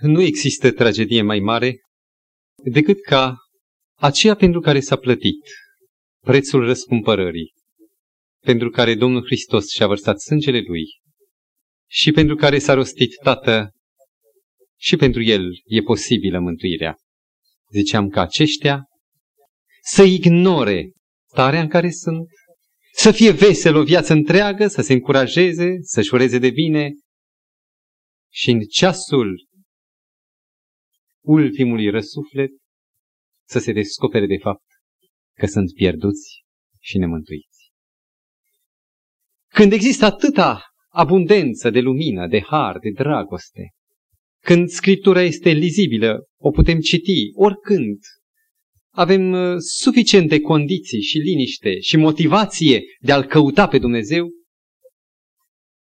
Nu există tragedie mai mare decât ca aceea pentru care s-a plătit prețul răscumpărării, pentru care Domnul Hristos și-a vărsat sângele Lui și pentru care s-a rostit Tată și pentru El e posibilă mântuirea. Ziceam că aceștia să ignore starea în care sunt, să fie vesel o viață întreagă, să se încurajeze, să-și ureze de bine și în ceasul ultimului răsuflet să se descopere de fapt că sunt pierduți și nemântuiți. Când există atâta abundență de lumină, de har, de dragoste, când Scriptura este lizibilă, o putem citi oricând, avem uh, suficiente condiții și liniște și motivație de a-L căuta pe Dumnezeu,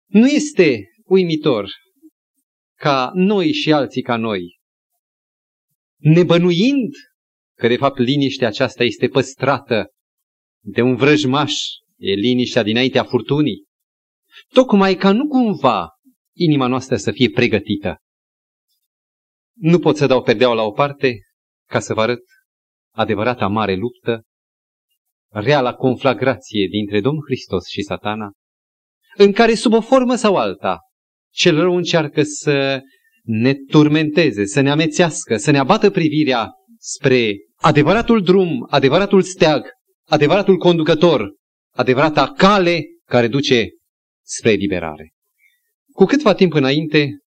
nu este uimitor ca noi și alții ca noi, nebănuind că de fapt liniștea aceasta este păstrată de un vrăjmaș, e liniștea dinaintea furtunii, tocmai ca nu cumva inima noastră să fie pregătită. Nu pot să dau perdeaua la o parte ca să vă arăt adevărata mare luptă, reala conflagrație dintre Domnul Hristos și satana, în care sub o formă sau alta, cel rău încearcă să ne turmenteze, să ne amețească, să ne abată privirea spre adevăratul drum, adevăratul steag, adevăratul conducător, adevărata cale care duce spre liberare. Cu câtva timp înainte,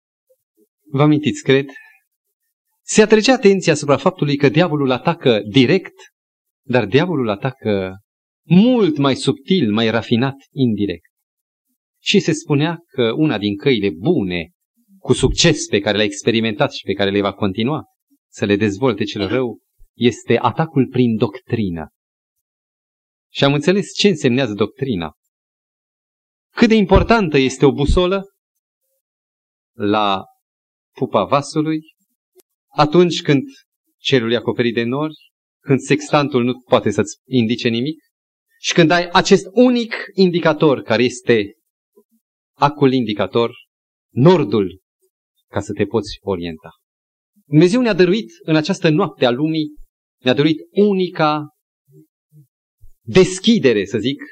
vă amintiți, cred, se atrage atenția asupra faptului că diavolul atacă direct, dar diavolul atacă mult mai subtil, mai rafinat, indirect. Și se spunea că una din căile bune, cu succes pe care le-a experimentat și pe care le va continua să le dezvolte cel rău, este atacul prin doctrină. Și am înțeles ce însemnează doctrina. Cât de importantă este o busolă la pupa vasului, atunci când cerul e acoperit de nori, când sextantul nu poate să-ți indice nimic și când ai acest unic indicator care este acul indicator, nordul, ca să te poți orienta. Dumnezeu ne-a dăruit în această noapte a lumii, ne-a dăruit unica deschidere, să zic,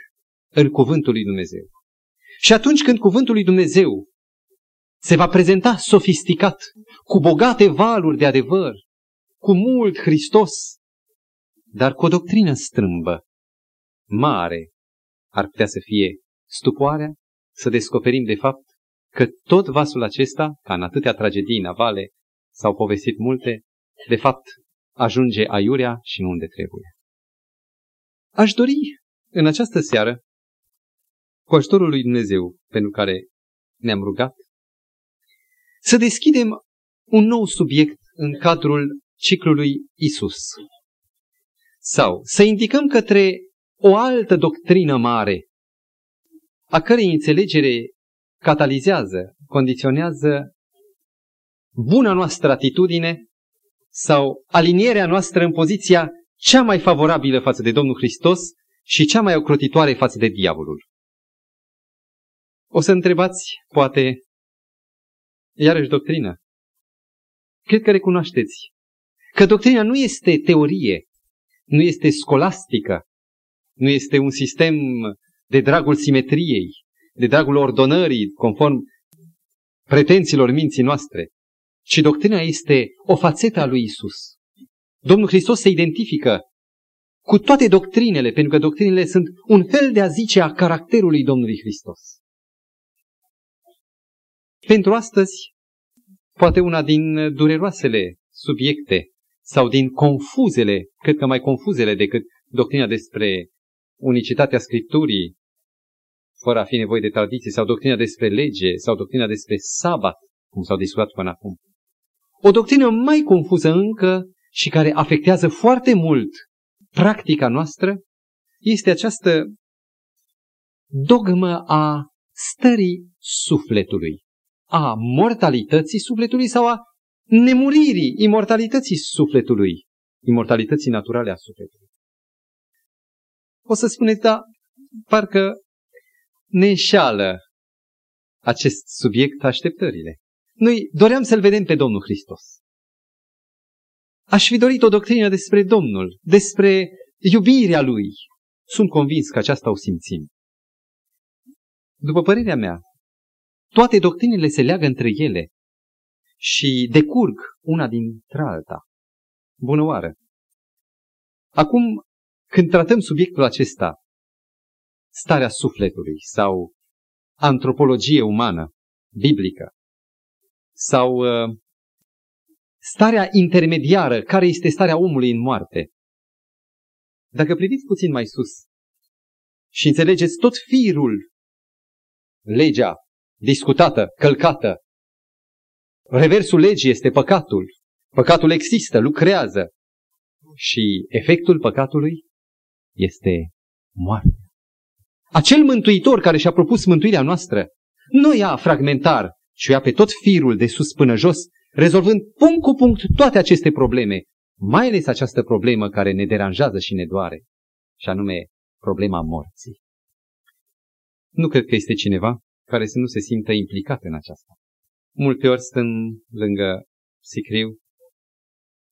în cuvântul lui Dumnezeu. Și atunci când cuvântul lui Dumnezeu se va prezenta sofisticat, cu bogate valuri de adevăr, cu mult Hristos, dar cu o doctrină strâmbă, mare, ar putea să fie stupoarea, să descoperim de fapt că tot vasul acesta, ca în atâtea tragedii navale, s-au povestit multe, de fapt ajunge aiurea și nu unde trebuie. Aș dori în această seară, cu ajutorul lui Dumnezeu pentru care ne-am rugat, să deschidem un nou subiect în cadrul ciclului Isus. Sau să indicăm către o altă doctrină mare, a cărei înțelegere catalizează, condiționează buna noastră atitudine sau alinierea noastră în poziția cea mai favorabilă față de Domnul Hristos și cea mai ocrotitoare față de diavolul. O să întrebați, poate, iarăși doctrină. Cred că recunoașteți că doctrina nu este teorie, nu este scolastică, nu este un sistem de dragul simetriei, de dragul ordonării, conform pretențiilor minții noastre, ci doctrina este o fațetă a lui Isus. Domnul Hristos se identifică cu toate doctrinele, pentru că doctrinele sunt un fel de a zice a caracterului Domnului Hristos. Pentru astăzi, poate una din dureroasele subiecte sau din confuzele, cred că mai confuzele decât doctrina despre unicitatea Scripturii, fără a fi nevoie de tradiție, sau doctrina despre lege, sau doctrina despre sabat, cum s-au discutat până acum. O doctrină mai confuză încă și care afectează foarte mult practica noastră este această dogmă a stării sufletului a mortalității sufletului sau a nemuririi, imortalității sufletului, imortalității naturale a sufletului. O să spuneți, da, parcă ne înșală acest subiect așteptările. Noi doream să-L vedem pe Domnul Hristos. Aș fi dorit o doctrină despre Domnul, despre iubirea Lui. Sunt convins că aceasta o simțim. După părerea mea, toate doctrinele se leagă între ele și decurg una dintre alta. Bună oară! Acum, când tratăm subiectul acesta, starea sufletului sau antropologie umană, biblică, sau uh, starea intermediară, care este starea omului în moarte. Dacă priviți puțin mai sus și înțelegeți tot firul, legea discutată, călcată, reversul legii este păcatul. Păcatul există, lucrează. Și efectul păcatului este moartea. Acel mântuitor care și-a propus mântuirea noastră nu ia fragmentar, ci ia pe tot firul de sus până jos, rezolvând punct cu punct toate aceste probleme, mai ales această problemă care ne deranjează și ne doare, și anume problema morții. Nu cred că este cineva care să nu se simtă implicat în aceasta. Multe ori stând lângă sicriu,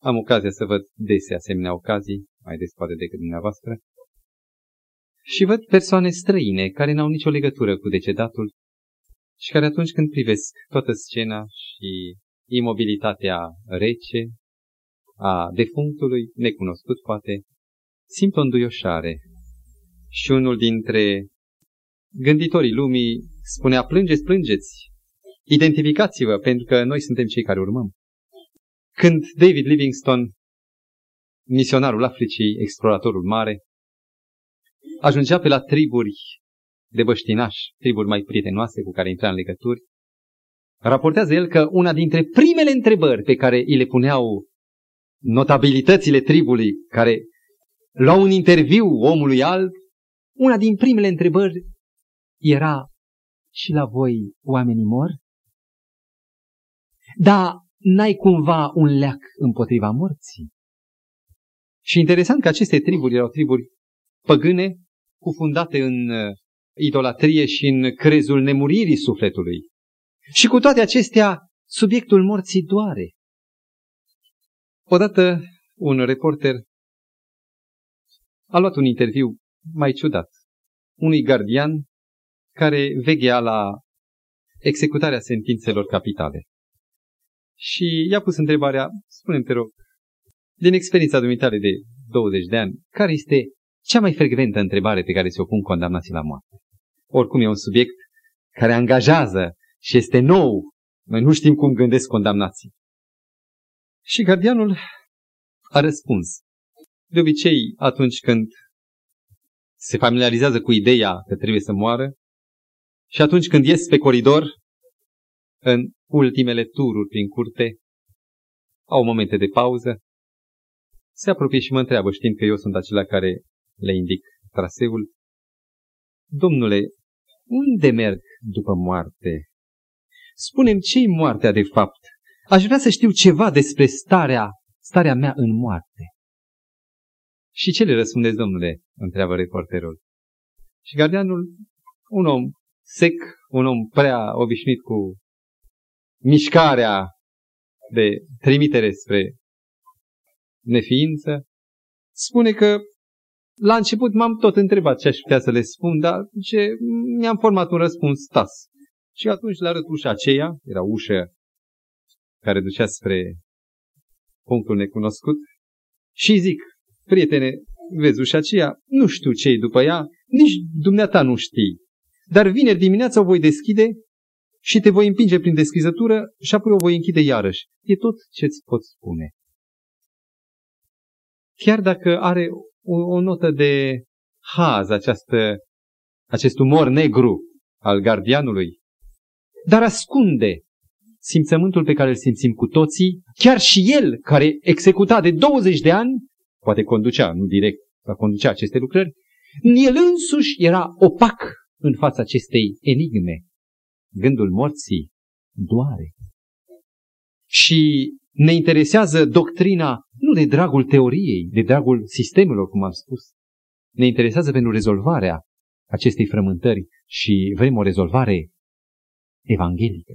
am ocazia să văd dese asemenea ocazii, mai des poate decât dumneavoastră, și văd persoane străine care n-au nicio legătură cu decedatul și care atunci când privesc toată scena și imobilitatea rece a defunctului, necunoscut poate, simt o înduioșare. Și unul dintre gânditorii lumii spunea, plângeți, plângeți, identificați-vă, pentru că noi suntem cei care urmăm. Când David Livingstone, misionarul Africii, exploratorul mare, ajungea pe la triburi de băștinași, triburi mai prietenoase cu care intra în legături, raportează el că una dintre primele întrebări pe care îi le puneau notabilitățile tribului care luau un interviu omului alb, una din primele întrebări era și la voi oamenii mor? Da, n-ai cumva un leac împotriva morții? Și interesant că aceste triburi erau triburi păgâne, cufundate în uh, idolatrie și în crezul nemuririi sufletului. Și cu toate acestea, subiectul morții doare. Odată un reporter a luat un interviu mai ciudat unui gardian care veghea la executarea sentințelor capitale. Și i-a pus întrebarea, spune te rog, din experiența dumitare de 20 de ani, care este cea mai frecventă întrebare pe care se-o pun condamnații la moarte? Oricum e un subiect care angajează și este nou. Noi nu știm cum gândesc condamnații. Și gardianul a răspuns. De obicei, atunci când se familiarizează cu ideea că trebuie să moară și atunci când ies pe coridor, în ultimele tururi prin curte, au momente de pauză, se apropie și mă întreabă, știind că eu sunt acela care le indic traseul. Domnule, unde merg după moarte? Spunem ce-i moartea de fapt. Aș vrea să știu ceva despre starea, starea mea în moarte. Și ce le răspundeți, domnule? întreabă reporterul. Și gardianul, un om sec, un om prea obișnuit cu mișcarea de trimitere spre neființă, spune că la început m-am tot întrebat ce aș putea să le spun, dar ce mi-am format un răspuns tas. Și atunci le arăt ușa aceea, era ușă care ducea spre punctul necunoscut, și zic, prietene, vezi ușa aceea, nu știu ce după ea, nici dumneata nu știi. Dar vineri dimineața o voi deschide și te voi împinge prin deschizătură și apoi o voi închide iarăși. E tot ce-ți pot spune. Chiar dacă are o, o notă de haz această, acest umor negru al gardianului, dar ascunde simțământul pe care îl simțim cu toții, chiar și el care executa de 20 de ani, poate conducea, nu direct, dar conducea aceste lucrări, el însuși era opac în fața acestei enigme. Gândul morții doare. Și ne interesează doctrina nu de dragul teoriei, de dragul sistemelor, cum am spus. Ne interesează pentru rezolvarea acestei frământări și vrem o rezolvare evanghelică.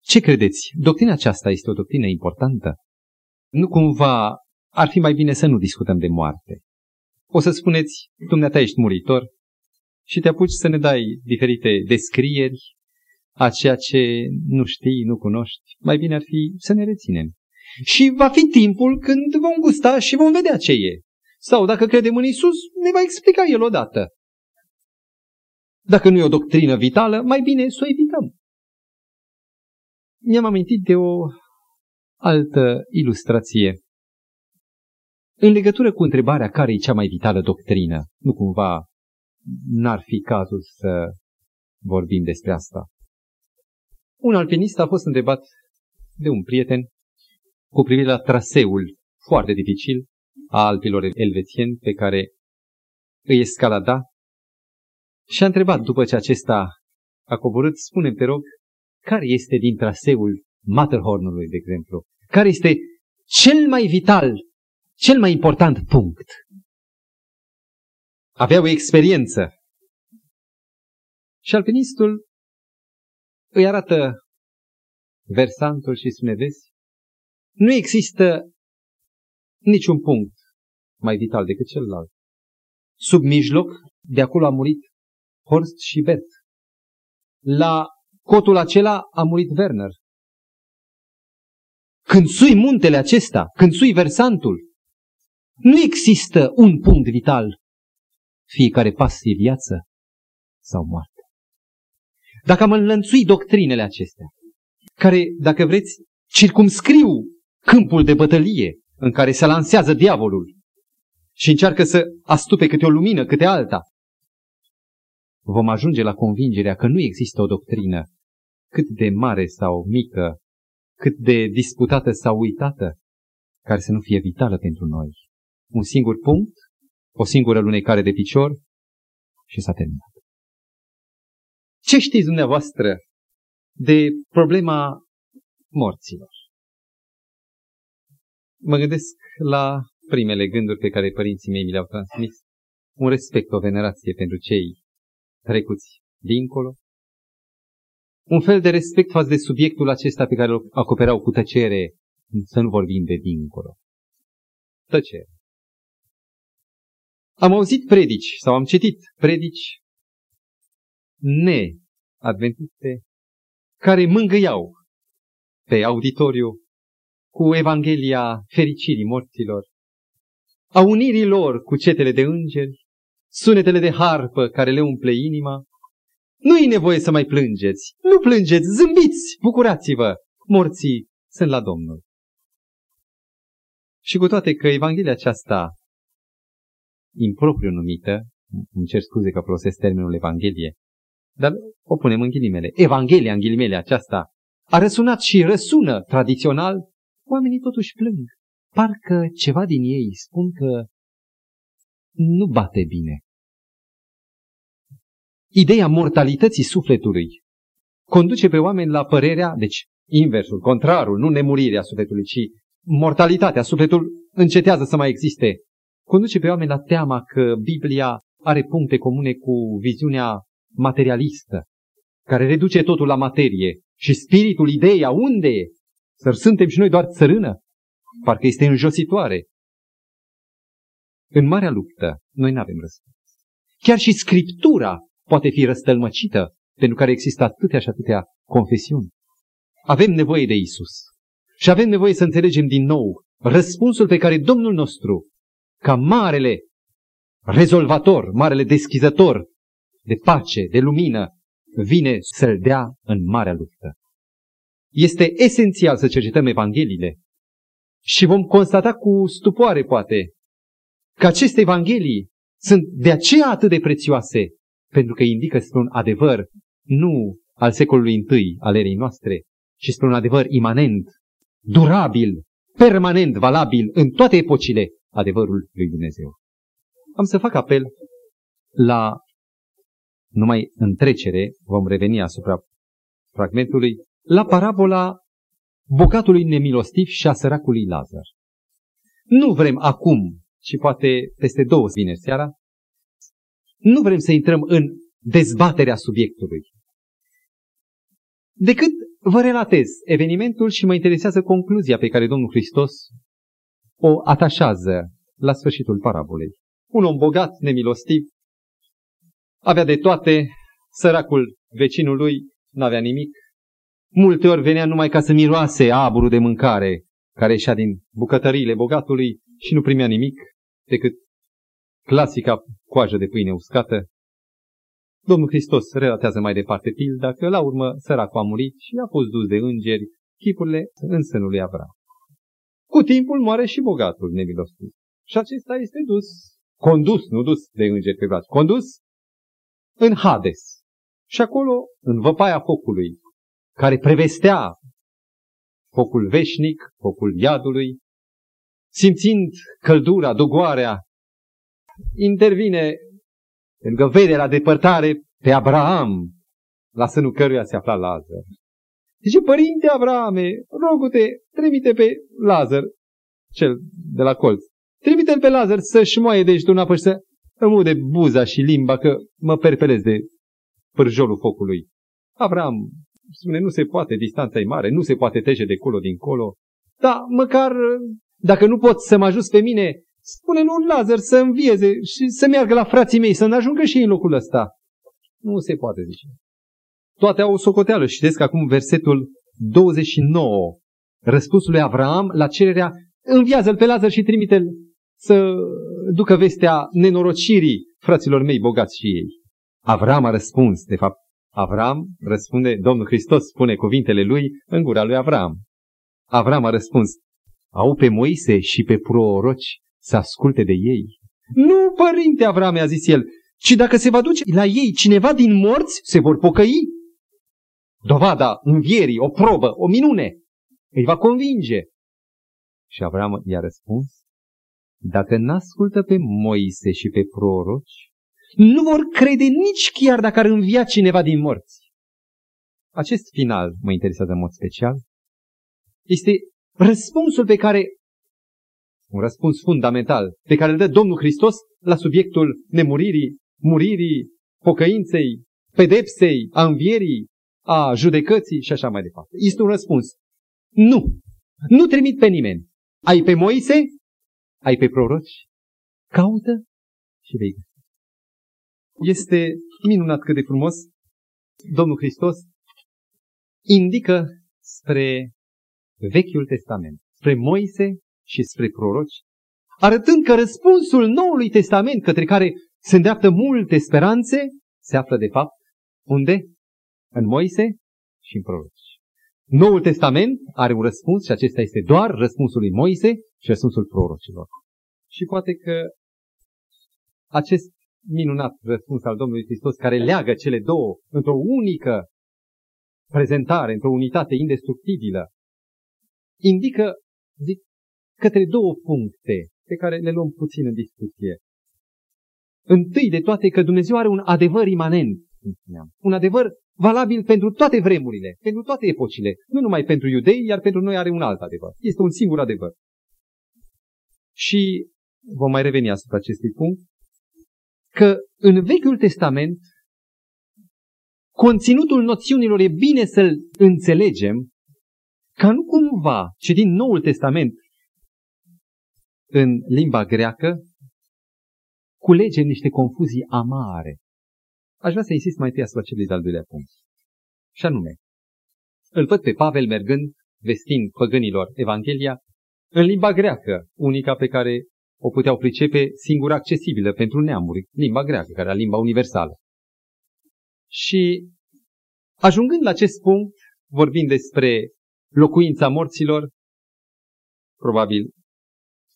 Ce credeți? Doctrina aceasta este o doctrină importantă? Nu cumva ar fi mai bine să nu discutăm de moarte. O să spuneți, dumneata ești muritor și te apuci să ne dai diferite descrieri a ceea ce nu știi, nu cunoști. Mai bine ar fi să ne reținem. Și va fi timpul când vom gusta și vom vedea ce e. Sau dacă credem în Isus, ne va explica El odată. Dacă nu e o doctrină vitală, mai bine să o evităm. Mi-am amintit de o altă ilustrație. În legătură cu întrebarea care e cea mai vitală doctrină, nu cumva n-ar fi cazul să vorbim despre asta. Un alpinist a fost întrebat de un prieten cu privire la traseul foarte dificil a alpilor elvețieni pe care îi escalada și a întrebat după ce acesta a coborât, spune te rog, care este din traseul Matterhornului, de exemplu, care este cel mai vital, cel mai important punct. Avea o experiență. Și alpinistul îi arată versantul și spune, vezi, nu există niciun punct mai vital decât celălalt. Sub mijloc, de acolo a murit Horst și Bert. La cotul acela a murit Werner. Când sui muntele acesta, când sui versantul, nu există un punct vital. Fiecare pas e viață sau moarte. Dacă am înlănțui doctrinele acestea, care, dacă vreți, circumscriu câmpul de bătălie în care se lansează diavolul și încearcă să astupe câte o lumină, câte alta, vom ajunge la convingerea că nu există o doctrină, cât de mare sau mică, cât de disputată sau uitată, care să nu fie vitală pentru noi. Un singur punct, o singură lunecare de picior și s-a terminat. Ce știți dumneavoastră de problema morților? Mă gândesc la primele gânduri pe care părinții mei mi le-au transmis. Un respect, o venerație pentru cei trecuți dincolo. Un fel de respect față de subiectul acesta pe care îl acoperau cu tăcere, să nu vorbim de dincolo. Tăcere. Am auzit predici sau am citit predici neadventiste care mângâiau pe auditoriu cu Evanghelia fericirii morților, a unirii lor cu cetele de îngeri, sunetele de harpă care le umple inima. Nu e nevoie să mai plângeți, nu plângeți, zâmbiți, bucurați-vă, morții sunt la Domnul. Și cu toate că Evanghelia aceasta, impropriu numită, îmi cer scuze că folosesc termenul Evanghelie, dar o punem în ghilimele. Evanghelia, în ghilimele aceasta, a răsunat și răsună tradițional, oamenii totuși plâng. Parcă ceva din ei spun că nu bate bine. Ideea mortalității sufletului conduce pe oameni la părerea, deci inversul, contrarul, nu nemurirea sufletului, ci mortalitatea, sufletul încetează să mai existe. Conduce pe oameni la teama că Biblia are puncte comune cu viziunea materialistă, care reduce totul la materie. Și spiritul, ideea, unde e? Să suntem și noi doar țărână? Parcă este înjositoare. În marea luptă, noi nu avem răspuns. Chiar și Scriptura poate fi răstălmăcită, pentru care există atâtea și atâtea confesiuni. Avem nevoie de Isus. Și avem nevoie să înțelegem din nou răspunsul pe care Domnul nostru, ca marele rezolvator, marele deschizător de pace, de lumină, vine să-l dea în marea luptă. Este esențial să cercetăm Evangheliile și vom constata cu stupoare, poate, că aceste Evanghelii sunt de aceea atât de prețioase, pentru că indică spre un adevăr nu al secolului I al erei noastre, ci spre un adevăr imanent, durabil, permanent, valabil în toate epocile adevărul lui Dumnezeu. Am să fac apel la numai în trecere, vom reveni asupra fragmentului, la parabola bocatului nemilostiv și a săracului Lazar. Nu vrem acum, și poate peste două vineri seara, nu vrem să intrăm în dezbaterea subiectului, decât vă relatez evenimentul și mă interesează concluzia pe care Domnul Hristos o atașează la sfârșitul parabolei. Un om bogat, nemilostiv, avea de toate, săracul vecinului n-avea nimic. Multe ori venea numai ca să miroase aburul de mâncare care ieșea din bucătăriile bogatului și nu primea nimic decât clasica coajă de pâine uscată. Domnul Hristos relatează mai departe pilda că la urmă săracul a murit și a fost dus de îngeri, chipurile în sânul lui Avram. Cu timpul moare și bogatul nemilostiv. Și acesta este dus, condus, nu dus de îngeri pe braț, condus în Hades. Și acolo, în văpaia focului, care prevestea focul veșnic, focul iadului, simțind căldura, dugoarea, intervine, pentru că vede la depărtare pe Abraham, la sânul căruia se afla Lazar. Zice, părinte Abrahame, rogute, trimite pe Lazar, cel de la colț, trimite-l pe Lazar să-și moaie de un apă și să îmi ude buza și limba că mă perpelez de pârjolul focului. Abraham spune, nu se poate, distanța e mare, nu se poate trece de colo dincolo. Da, măcar dacă nu pot să mă ajut pe mine, spune lui Lazar să învieze și să meargă la frații mei, să nu ajungă și ei în locul ăsta. Nu se poate, zice. Toate au o socoteală. Știți acum versetul 29, răspunsul lui Avram la cererea, înviază-l pe Lazar și trimite-l să ducă vestea nenorocirii fraților mei bogați și ei. Avram a răspuns, de fapt, Avram răspunde, Domnul Hristos spune cuvintele lui în gura lui Avram. Avram a răspuns, au pe Moise și pe proroci să asculte de ei. Nu, părinte Avram, a zis el, ci dacă se va duce la ei cineva din morți, se vor pocăi. Dovada învierii, o probă, o minune, îi va convinge. Și Avram i-a răspuns, dacă n-ascultă pe Moise și pe proroci, nu vor crede nici chiar dacă ar învia cineva din morți. Acest final mă interesează în mod special. Este răspunsul pe care, un răspuns fundamental, pe care îl dă Domnul Hristos la subiectul nemuririi, muririi, pocăinței, pedepsei, a învierii, a judecății și așa mai departe. Este un răspuns. Nu. Nu trimit pe nimeni. Ai pe Moise, ai pe proroci, caută și vei găsi. Este minunat cât de frumos. Domnul Hristos indică spre Vechiul Testament, spre Moise și spre proroci, arătând că răspunsul Noului Testament către care se îndreaptă multe speranțe se află de fapt unde? În Moise și în proroci. Noul Testament are un răspuns și acesta este doar răspunsul lui Moise și răspunsul prorocilor. Și poate că acest minunat răspuns al Domnului Hristos care leagă cele două într-o unică prezentare, într-o unitate indestructibilă, indică, zic, către două puncte pe care le luăm puțin în discuție. Întâi de toate că Dumnezeu are un adevăr imanent, cum spuneam, un adevăr valabil pentru toate vremurile, pentru toate epocile, nu numai pentru iudei, iar pentru noi are un alt adevăr. Este un singur adevăr. Și vom mai reveni asupra acestui punct, că în Vechiul Testament conținutul noțiunilor e bine să-l înțelegem ca nu cumva din Noul Testament în limba greacă culege niște confuzii amare. Aș vrea să insist mai întâi asupra celui de-al doilea punct. Și anume, îl văd pe Pavel mergând, vestind păgânilor Evanghelia, în limba greacă, unica pe care o puteau pricepe singur accesibilă pentru neamuri, limba greacă, care era limba universală. Și ajungând la acest punct, vorbind despre locuința morților, probabil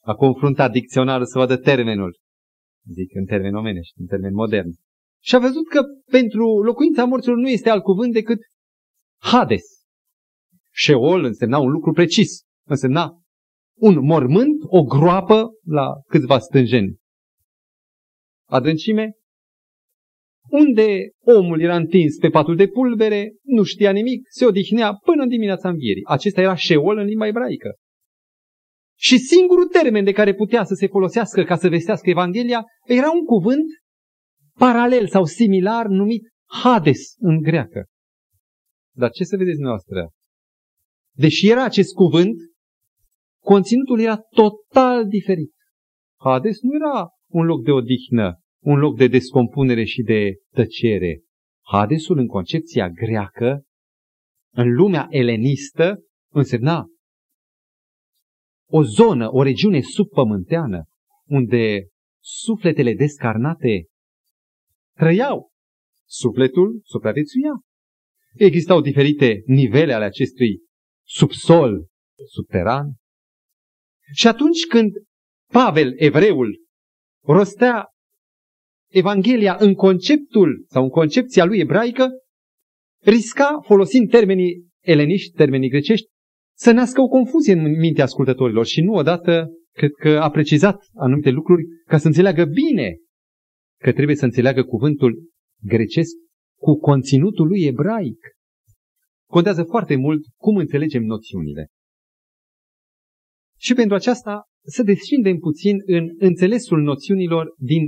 a confruntat dicționarul să vadă termenul, zic în termen omenești, în termen modern, și a văzut că pentru locuința morților nu este alt cuvânt decât Hades. Sheol însemna un lucru precis, însemna un mormânt, o groapă la câțiva stânjeni. Adâncime, unde omul era întins pe patul de pulbere, nu știa nimic, se odihnea până în dimineața învierii. Acesta era șeol în limba ebraică. Și singurul termen de care putea să se folosească ca să vestească Evanghelia era un cuvânt paralel sau similar numit Hades în greacă. Dar ce să vedeți noastră? deși era acest cuvânt, conținutul era total diferit. Hades nu era un loc de odihnă, un loc de descompunere și de tăcere. Hadesul, în concepția greacă, în lumea elenistă, însemna o zonă, o regiune subpământeană, unde sufletele descarnate trăiau. Sufletul supraviețuia. Existau diferite nivele ale acestui subsol subteran. Și atunci când Pavel, evreul, rostea Evanghelia în conceptul sau în concepția lui ebraică, risca, folosind termenii eleniști, termenii grecești, să nască o confuzie în mintea ascultătorilor și nu odată cred că a precizat anumite lucruri ca să înțeleagă bine că trebuie să înțeleagă cuvântul grecesc cu conținutul lui ebraic. Contează foarte mult cum înțelegem noțiunile. Și pentru aceasta să descindem puțin în înțelesul noțiunilor din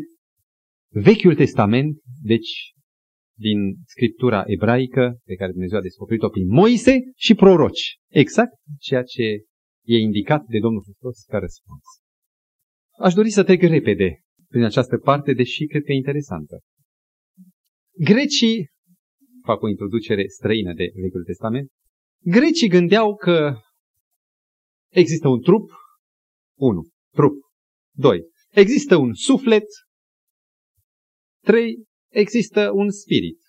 Vechiul Testament, deci din scriptura ebraică pe care Dumnezeu a descoperit-o prin Moise și proroci. Exact ceea ce e indicat de Domnul Hristos ca răspuns. Aș dori să trec repede prin această parte, deși cred că e interesantă. Grecii, fac o introducere străină de Vechiul Testament, grecii gândeau că există un trup, 1. Trup. 2. Există un suflet. 3. Există un spirit.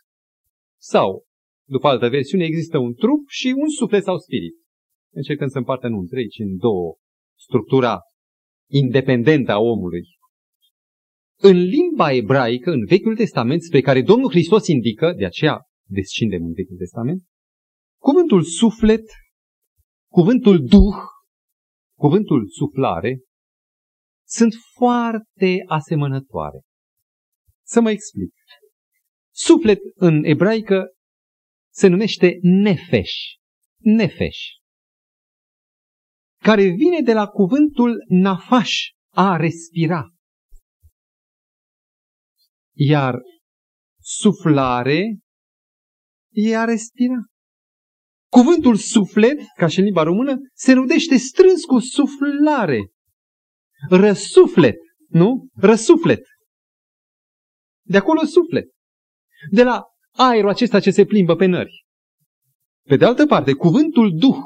Sau, după altă versiune, există un trup și un suflet sau spirit. Încercăm să împartă nu în trei, ci în două. Structura independentă a omului. În limba ebraică, în Vechiul Testament, spre care Domnul Hristos indică, de aceea descindem în Vechiul Testament, cuvântul suflet, cuvântul duh, cuvântul suflare, sunt foarte asemănătoare. Să mă explic. Suflet în ebraică se numește nefesh. Nefesh. Care vine de la cuvântul nafash, a respira. Iar suflare e a respira. Cuvântul suflet, ca și în limba română, se nudește strâns cu suflare. Răsuflet, nu? Răsuflet. De acolo suflet. De la aerul acesta ce se plimbă pe nări. Pe de altă parte, cuvântul Duh,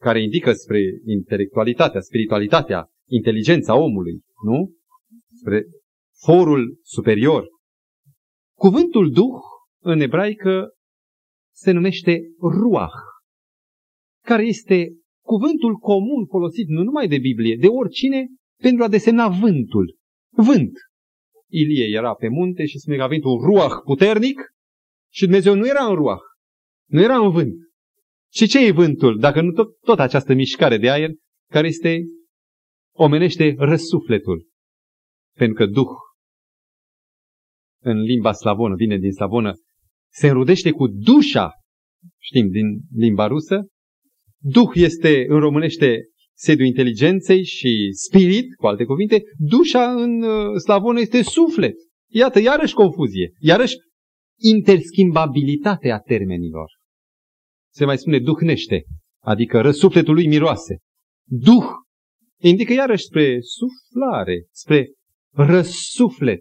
care indică spre intelectualitatea, spiritualitatea, inteligența omului, nu? Spre forul superior. Cuvântul Duh, în ebraică, se numește Ruach, care este cuvântul comun folosit nu numai de Biblie, de oricine, pentru a desemna vântul. Vânt. Ilie era pe munte și spune că a venit un ruach puternic și Dumnezeu nu era în ruach, nu era în vânt. Și ce e vântul, dacă nu tot, tot această mișcare de aer care este omenește răsufletul? Pentru că Duh în limba slavonă, vine din slavonă, se înrudește cu dușa, știm, din limba rusă. Duh este, în românește, sediul inteligenței și spirit, cu alte cuvinte. Dușa în uh, slavonă este suflet. Iată, iarăși confuzie, iarăși interschimbabilitatea termenilor. Se mai spune duhnește, adică răsufletul lui miroase. Duh indică iarăși spre suflare, spre răsuflet.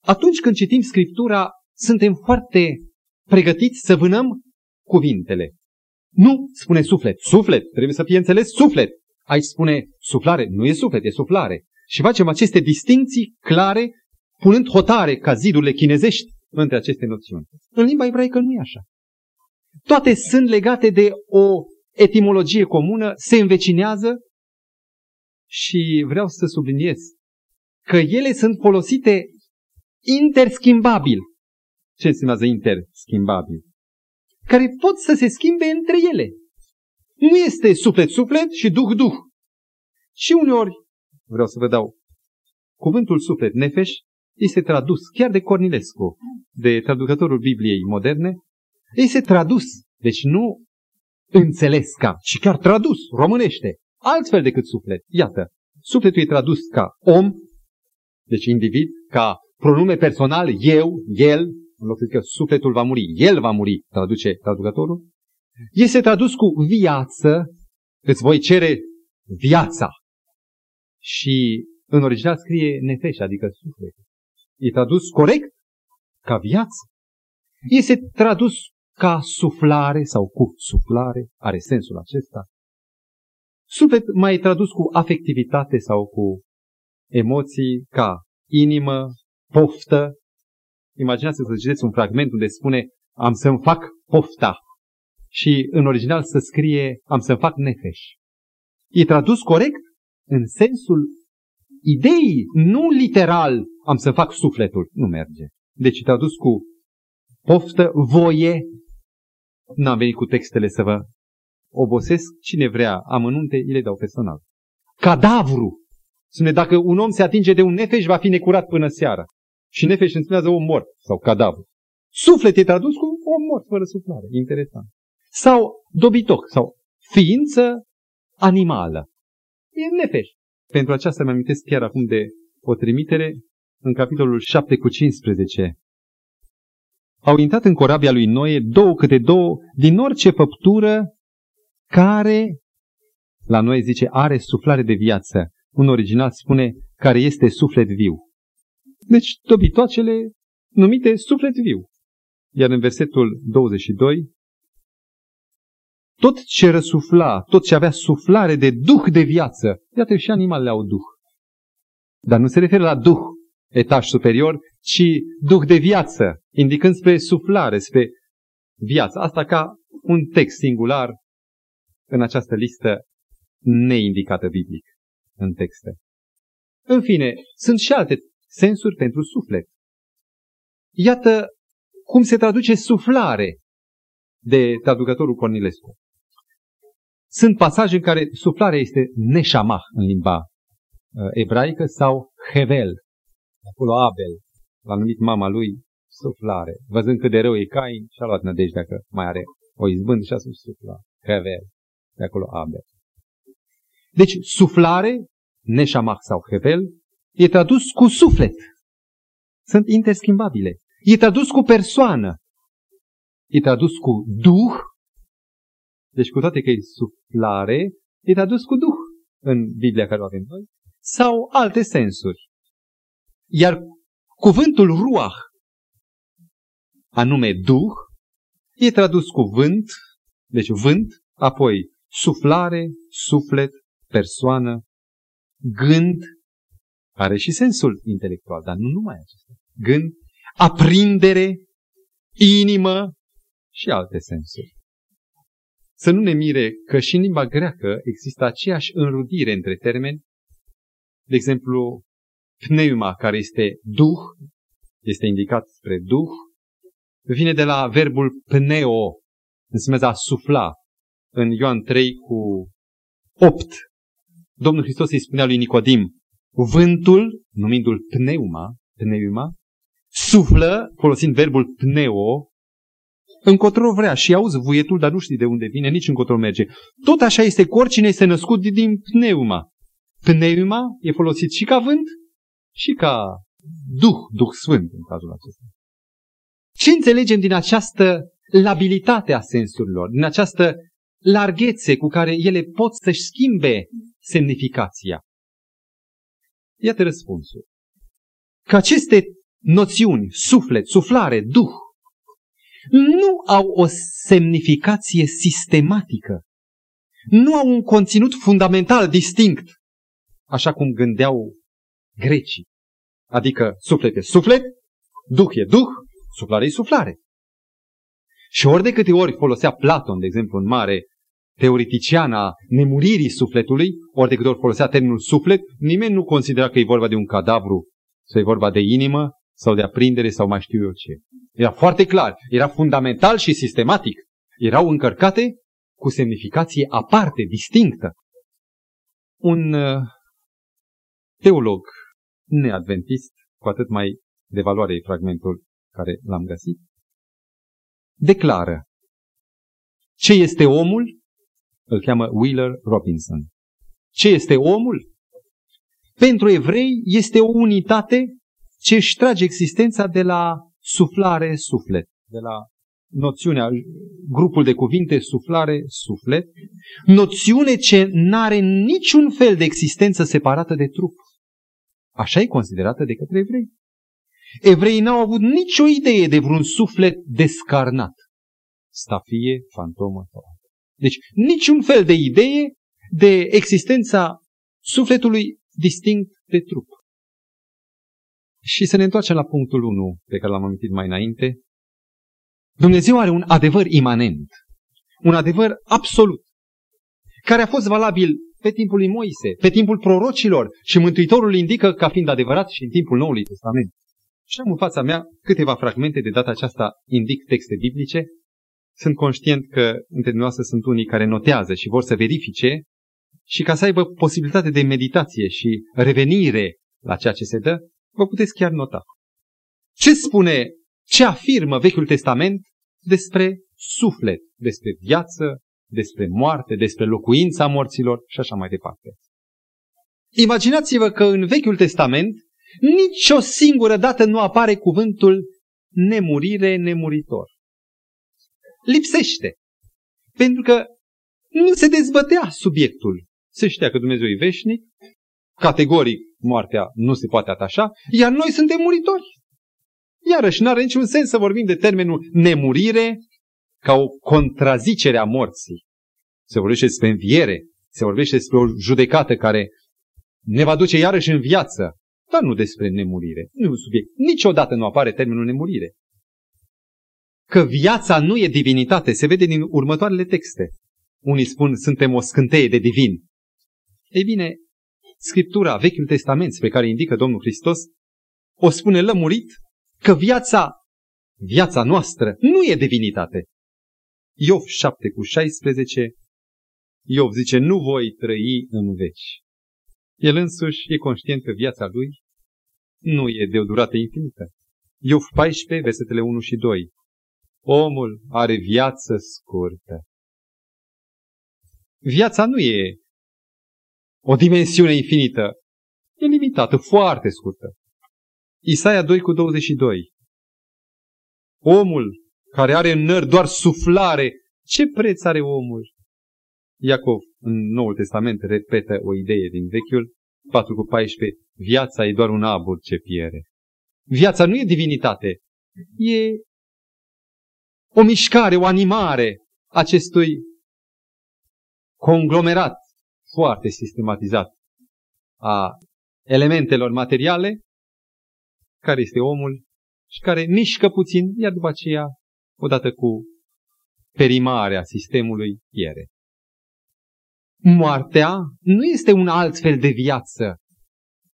Atunci când citim Scriptura, suntem foarte pregătiți să vânăm cuvintele. Nu spune suflet. Suflet, trebuie să fie înțeles suflet. Aici spune suflare. Nu e suflet, e suflare. Și facem aceste distinții clare, punând hotare ca zidurile chinezești între aceste noțiuni. În limba ebraică nu e așa. Toate sunt legate de o etimologie comună, se învecinează și vreau să subliniez că ele sunt folosite interschimbabil. Ce înseamnă interschimbabil? Care pot să se schimbe între ele. Nu este suflet-suflet și duh-duh. Și uneori, vreau să vă dau, cuvântul suflet, nefeș, este tradus chiar de Cornilescu, de traducătorul Bibliei moderne, este tradus, deci nu înțeles ca, ci chiar tradus, românește, altfel decât suflet. Iată, sufletul e tradus ca om, deci individ, ca pronume personal, eu, el, în loc să zică sufletul va muri, el va muri, traduce traducătorul. este tradus cu viață, îți voi cere viața. Și în original scrie nefeș, adică suflet. E tradus corect ca viață. Este tradus ca suflare sau cu suflare, are sensul acesta. Suflet mai e tradus cu afectivitate sau cu emoții ca inimă, poftă. Imaginați să citeți un fragment unde spune am să-mi fac pofta și în original să scrie am să-mi fac nefeș. E tradus corect în sensul ideii, nu literal am să fac sufletul. Nu merge. Deci e tradus cu poftă, voie. N-am venit cu textele să vă obosesc. Cine vrea amănunte, îi le dau personal. Cadavru. Spune, dacă un om se atinge de un nefeș, va fi necurat până seara. Și nefeș înseamnă om mort sau cadavru. Suflet e tradus cu om mort, fără suflare. Interesant. Sau dobitoc, sau ființă animală. E nefeș. Pentru aceasta mi amintesc chiar acum de o trimitere în capitolul 7 cu 15. Au intrat în corabia lui Noe două câte două din orice făptură care, la noi zice, are suflare de viață. Un original spune, care este suflet viu. Deci, dobitoacele numite suflet viu. Iar în versetul 22, tot ce răsufla, tot ce avea suflare de duh de viață, iată și animalele au duh. Dar nu se referă la duh, etaj superior, ci duh de viață, indicând spre suflare, spre viață. Asta ca un text singular în această listă neindicată biblic în texte. În fine, sunt și alte sensuri pentru suflet. Iată cum se traduce suflare de traducătorul Cornilescu. Sunt pasaje în care suflarea este neșamah în limba uh, ebraică sau hevel. Acolo Abel l-a numit mama lui suflare. Văzând cât de rău e Cain, și-a luat nădejdea că mai are o izbândă și a spus suflare. Hevel. De acolo Abel. Deci suflare, neșamah sau hevel, e tradus cu suflet. Sunt interschimbabile. E tradus cu persoană. E tradus cu duh. Deci cu toate că e suflare, e tradus cu duh în Biblia care o avem noi. Sau alte sensuri. Iar cuvântul ruah, anume duh, e tradus cu vânt, deci vânt, apoi suflare, suflet, persoană, gând, are și sensul intelectual, dar nu numai acesta. Gând, aprindere, inimă și alte sensuri. Să nu ne mire că și în limba greacă există aceeași înrudire între termeni. De exemplu, pneuma, care este duh, este indicat spre duh, vine de la verbul pneo, înseamnă a sufla. În Ioan 3 cu 8, Domnul Hristos îi spunea lui Nicodim, vântul, numindu-l pneuma, pneuma, suflă, folosind verbul pneo, încotro vrea și auzi vuietul, dar nu știi de unde vine, nici încotro merge. Tot așa este cu oricine este născut din pneuma. Pneuma e folosit și ca vânt și ca Duh, Duh Sfânt în cazul acesta. Ce înțelegem din această labilitate a sensurilor, din această larghețe cu care ele pot să-și schimbe semnificația? Iată răspunsul. Că aceste noțiuni, suflet, suflare, duh, nu au o semnificație sistematică. Nu au un conținut fundamental distinct, așa cum gândeau grecii. Adică suflet e suflet, duh e duh, suflare e suflare. Și ori de câte ori folosea Platon, de exemplu, în mare teoretician a nemuririi sufletului, ori de câte ori folosea termenul suflet, nimeni nu considera că e vorba de un cadavru sau e vorba de inimă sau de aprindere sau mai știu eu ce. Era foarte clar, era fundamental și sistematic. Erau încărcate cu semnificație aparte, distinctă. Un uh, teolog neadventist, cu atât mai de valoare e fragmentul care l-am găsit, declară ce este omul? Îl cheamă Wheeler Robinson. Ce este omul? Pentru evrei este o unitate ce își trage existența de la suflare, suflet, de la noțiunea, grupul de cuvinte, suflare, suflet, noțiune ce n-are niciun fel de existență separată de trup. Așa e considerată de către evrei. Evreii n-au avut nicio idee de vreun suflet descarnat. Stafie, fantomă sau Deci niciun fel de idee de existența sufletului distinct de trup. Și să ne întoarcem la punctul 1 pe care l-am amintit mai înainte. Dumnezeu are un adevăr imanent, un adevăr absolut, care a fost valabil pe timpul lui Moise, pe timpul prorocilor și Mântuitorul indică ca fiind adevărat și în timpul Noului Testament. Și am în fața mea câteva fragmente, de data aceasta indic texte biblice. Sunt conștient că între noastre sunt unii care notează și vor să verifice și ca să aibă posibilitate de meditație și revenire la ceea ce se dă, vă puteți chiar nota. Ce spune, ce afirmă Vechiul Testament despre suflet, despre viață, despre moarte, despre locuința morților și așa mai departe. Imaginați-vă că în Vechiul Testament nici o singură dată nu apare cuvântul nemurire, nemuritor. Lipsește. Pentru că nu se dezbătea subiectul. Se știa că Dumnezeu e veșnic, categoric moartea nu se poate atașa, iar noi suntem muritori. Iarăși, nu are niciun sens să vorbim de termenul nemurire ca o contrazicere a morții. Se vorbește despre înviere, se vorbește despre o judecată care ne va duce iarăși în viață, dar nu despre nemurire. Nu e un subiect. Niciodată nu apare termenul nemurire. Că viața nu e divinitate se vede din următoarele texte. Unii spun, suntem o scânteie de divin. Ei bine, Scriptura, Vechiul Testament, pe care indică Domnul Hristos, o spune lămurit că viața, viața noastră nu e divinitate. Iov 7 cu 16, Iov zice, nu voi trăi în veci. El însuși e conștient că viața lui nu e de o durată infinită. Iov 14, versetele 1 și 2. Omul are viață scurtă. Viața nu e o dimensiune infinită. E limitată, foarte scurtă. Isaia 2 cu 22. Omul care are în nări doar suflare, ce preț are omul? Iacov în Noul Testament repetă o idee din Vechiul, 4 cu 14, viața e doar un abur ce piere. Viața nu e divinitate, e o mișcare, o animare acestui conglomerat foarte sistematizat a elementelor materiale, care este omul și care mișcă puțin, iar după aceea, odată cu perimarea sistemului, piere. Moartea nu este un alt fel de viață,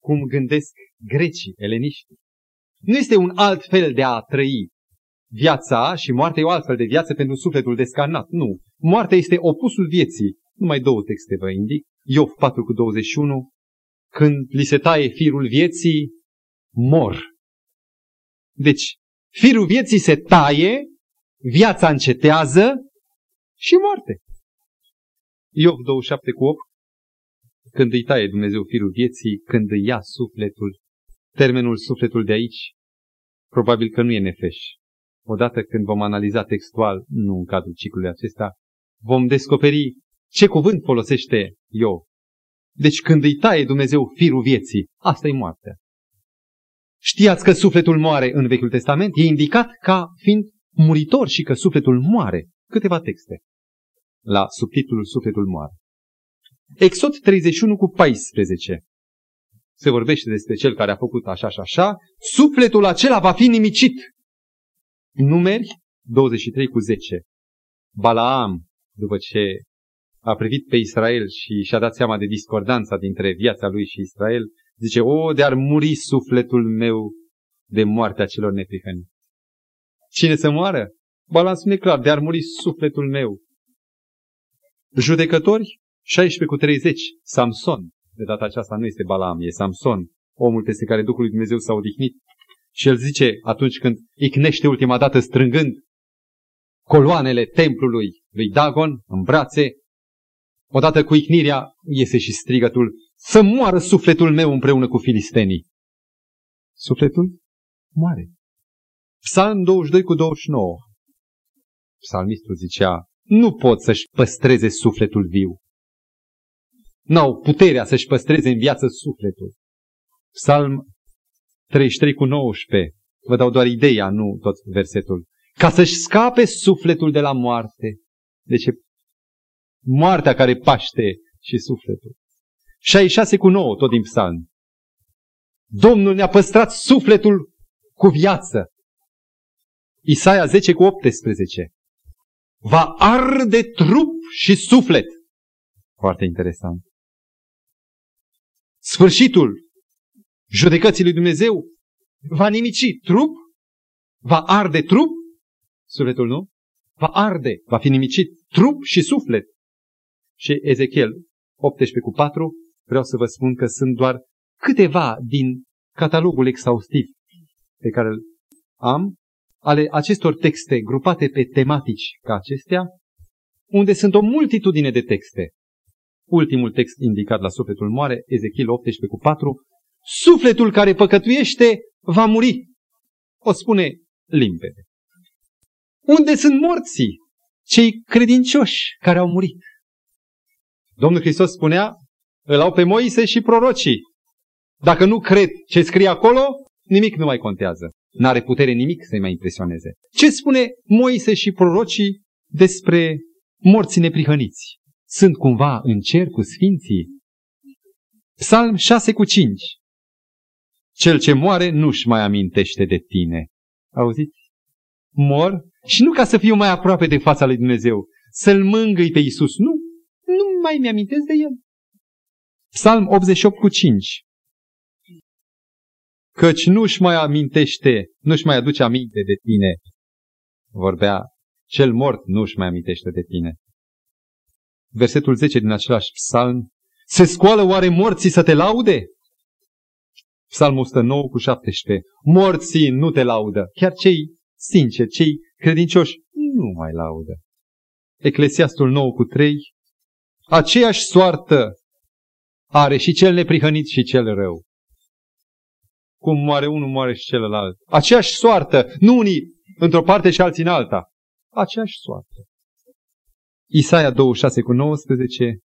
cum gândesc grecii, eleniști. Nu este un alt fel de a trăi. Viața și moartea e o altfel de viață pentru sufletul descarnat. Nu. Moartea este opusul vieții. Numai două texte vă indic. Iov 4 cu 21. Când li se taie firul vieții, mor. Deci, firul vieții se taie, viața încetează și moarte. Iov 27 cu 8. Când îi taie Dumnezeu firul vieții, când îi ia sufletul, termenul sufletul de aici, probabil că nu e nefeș. Odată când vom analiza textual, nu în cadrul ciclului acesta, vom descoperi ce cuvânt folosește Iov. Deci când îi taie Dumnezeu firul vieții, asta e moartea. Știați că sufletul moare în Vechiul Testament? E indicat ca fiind muritor și că sufletul moare. Câteva texte la subtitlul Sufletul moare. Exod 31 cu 14. Se vorbește despre cel care a făcut așa și așa. Sufletul acela va fi nimicit. Numeri 23 cu 10. Balaam, după ce a privit pe Israel și și-a dat seama de discordanța dintre viața lui și Israel, zice, o, de-ar muri sufletul meu de moartea celor neprihăniți. Cine să moară? Balaam spune clar, de-ar muri sufletul meu Judecători 16 cu 30, Samson. De data aceasta nu este Balaam, e Samson, omul peste care Duhul lui Dumnezeu s-a odihnit. Și el zice atunci când icnește ultima dată strângând coloanele templului lui Dagon în brațe, odată cu icnirea iese și strigătul, să moară sufletul meu împreună cu filistenii. Sufletul moare. Psalm 22 cu 29. Psalmistul zicea, nu pot să-și păstreze sufletul viu. N-au puterea să-și păstreze în viață sufletul. Psalm 33 cu 19. Vă dau doar ideea, nu tot versetul. Ca să-și scape sufletul de la moarte. Deci moartea care paște și sufletul. 66 cu 9, tot din psalm. Domnul ne-a păstrat sufletul cu viață. Isaia 10 cu 18. Va arde trup și suflet. Foarte interesant. Sfârșitul judecății lui Dumnezeu va nimici trup, va arde trup, sufletul nu, va arde, va fi nimicit trup și suflet. Și Ezechiel 18 cu 4, vreau să vă spun că sunt doar câteva din catalogul exhaustiv pe care îl am, ale acestor texte grupate pe tematici ca acestea, unde sunt o multitudine de texte. Ultimul text indicat la sufletul moare, Ezechiel 18 cu 4, sufletul care păcătuiește va muri. O spune limpede. Unde sunt morții? Cei credincioși care au murit. Domnul Hristos spunea, îl au pe Moise și prorocii. Dacă nu cred ce scrie acolo, nimic nu mai contează. N-are putere nimic să-i mai impresioneze. Ce spune Moise și prorocii despre morții neprihăniți? Sunt cumva în cer cu sfinții? Psalm 6 cu 5. Cel ce moare nu-și mai amintește de tine. Auziți? Mor și nu ca să fiu mai aproape de fața lui Dumnezeu, să-L mângâi pe Iisus. Nu, nu mai mi-amintesc de El. Psalm 88 cu 5. Căci nu-și mai amintește, nu-și mai aduce aminte de tine. Vorbea, cel mort nu-și mai amintește de tine. Versetul 10 din același psalm. Se scoală oare morții să te laude? Psalmul 109 cu 17. Morții nu te laudă. Chiar cei sinceri, cei credincioși nu mai laudă. Eclesiastul 9 cu 3. Aceeași soartă are și cel neprihănit și cel rău. Cum moare unul, moare și celălalt. Aceeași soartă, nu unii într-o parte și alții în alta. Aceeași soartă. Isaia 26 cu 19.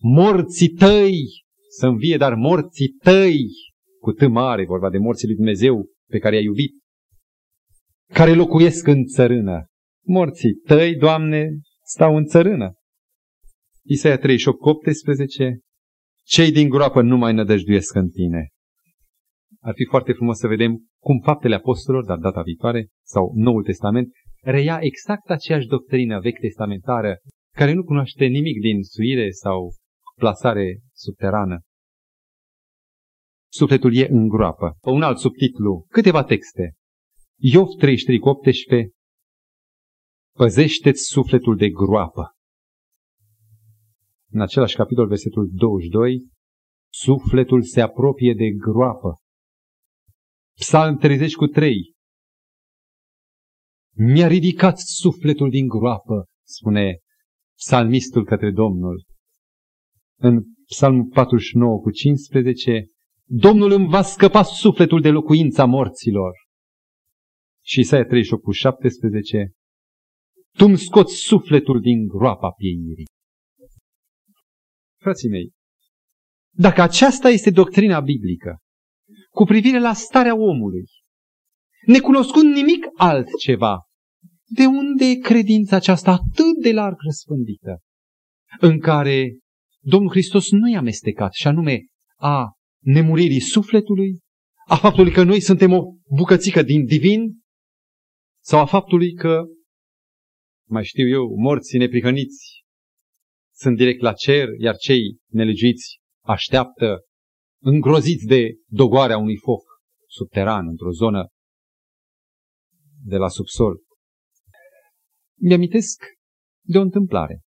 Morții tăi să învie, dar morții tăi cu T mare, vorba de morții lui Dumnezeu pe care i-a iubit, care locuiesc în țărână. Morții tăi, Doamne, stau în țărână. Isaia 38, 18. Cei din groapă nu mai nădăjduiesc în tine. Ar fi foarte frumos să vedem cum faptele apostolilor, dar data viitoare, sau Noul Testament, reia exact aceeași doctrină vechi testamentară, care nu cunoaște nimic din suire sau plasare subterană sufletul e în groapă. Un alt subtitlu, câteva texte. Iov 33 18, Păzește-ți sufletul de groapă. În același capitol, versetul 22, sufletul se apropie de groapă. Psalm 30 cu 3, Mi-a ridicat sufletul din groapă, spune psalmistul către Domnul. În Psalmul 49 cu 15, Domnul îmi va scăpa sufletul de locuința morților. Și Isaia 38 cu 17, Tu îmi scoți sufletul din groapa pieirii. Frații mei, dacă aceasta este doctrina biblică cu privire la starea omului, necunoscând nimic altceva, de unde e credința aceasta atât de larg răspândită, în care Domnul Hristos nu i-a amestecat, și anume a nemuririi sufletului, a faptului că noi suntem o bucățică din divin, sau a faptului că, mai știu eu, morții neprihăniți sunt direct la cer, iar cei nelegiuiți așteaptă îngroziți de dogoarea unui foc subteran într-o zonă de la subsol. Mi-amintesc de o întâmplare.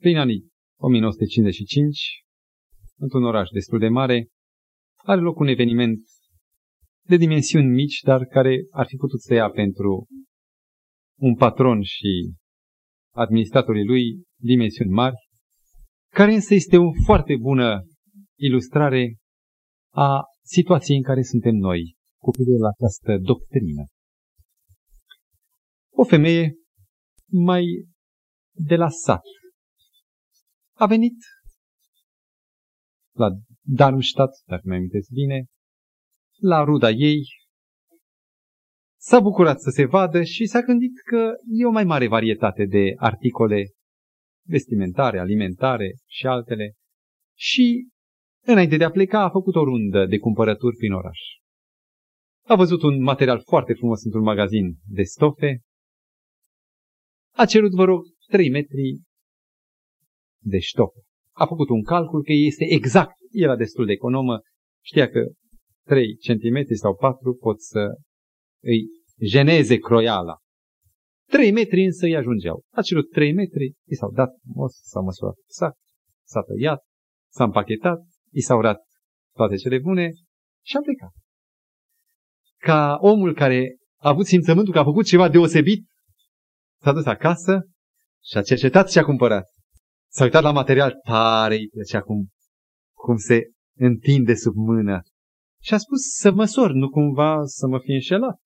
Prin anii 1955, într-un oraș destul de mare, are loc un eveniment de dimensiuni mici, dar care ar fi putut să ia pentru un patron și administratorii lui dimensiuni mari, care însă este o foarte bună ilustrare a situației în care suntem noi cu privire la această doctrină. o femeie mai de la sat. A venit la Darmstadt, dacă mi amintesc bine, la ruda ei, s-a bucurat să se vadă și s-a gândit că e o mai mare varietate de articole vestimentare, alimentare și altele. Și, înainte de a pleca, a făcut o rundă de cumpărături prin oraș. A văzut un material foarte frumos într-un magazin de stofe. A cerut, vă rog, 3 metri de stofe. A făcut un calcul că este exact, era destul de economă, știa că 3 cm sau 4 pot să îi jeneze croiala. 3 metri însă îi ajungeau. A cerut 3 metri, i s-au dat frumos, s-a măsurat exact, s-a tăiat, s-a împachetat, i s-au rat toate cele bune și a plecat. Ca omul care a avut simțământul că a făcut ceva deosebit, s-a dus acasă și a cercetat ce a cumpărat. S-a uitat la material tare, îi plăcea cum, cum se întinde sub mână. Și a spus să măsor, nu cumva să mă fi înșelat.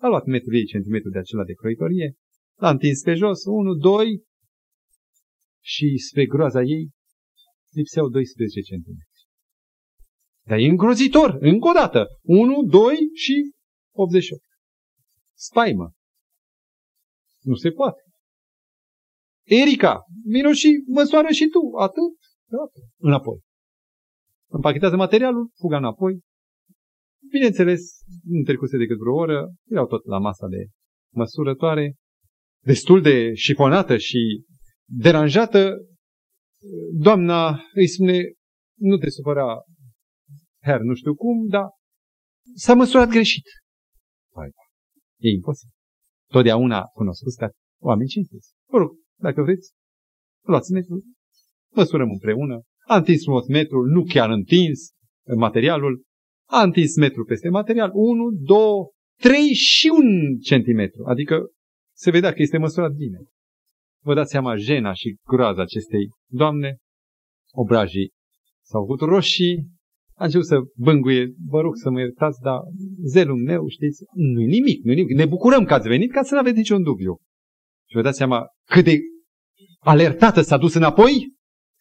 A luat metrul ei, centimetru de acela de croitorie, l-a întins pe jos, unu, doi, și spre groaza ei lipseau 12 centimetri. Dar e îngrozitor, încă o dată, 1, 2 și 88. Spaimă. Nu se poate. Erica, vino și măsoară și tu, atât, gata, înapoi. Împachetează materialul, fuga înapoi, Bineînțeles, nu trecuse decât vreo oră, erau tot la masa de măsurătoare, destul de șifonată și deranjată. Doamna îi spune, nu te supăra, her, nu știu cum, dar s-a măsurat greșit. Păi, e imposibil. Totdeauna cunoscut ca oameni cinstiți. Vă rog, dacă vreți, luați metrul, măsurăm împreună. A întins frumos metrul, nu chiar întins materialul, a întins metru peste material, 1, 2, 3 și un centimetru. Adică se vedea că este măsurat bine. Vă dați seama jena și groaza acestei doamne, obrajii s-au făcut roșii, a început să bânguie, vă rog să mă iertați, dar zelul meu, știți, nu e nimic, nu nimic. Ne bucurăm că ați venit ca să nu aveți niciun dubiu. Și vă dați seama cât de alertată s-a dus înapoi,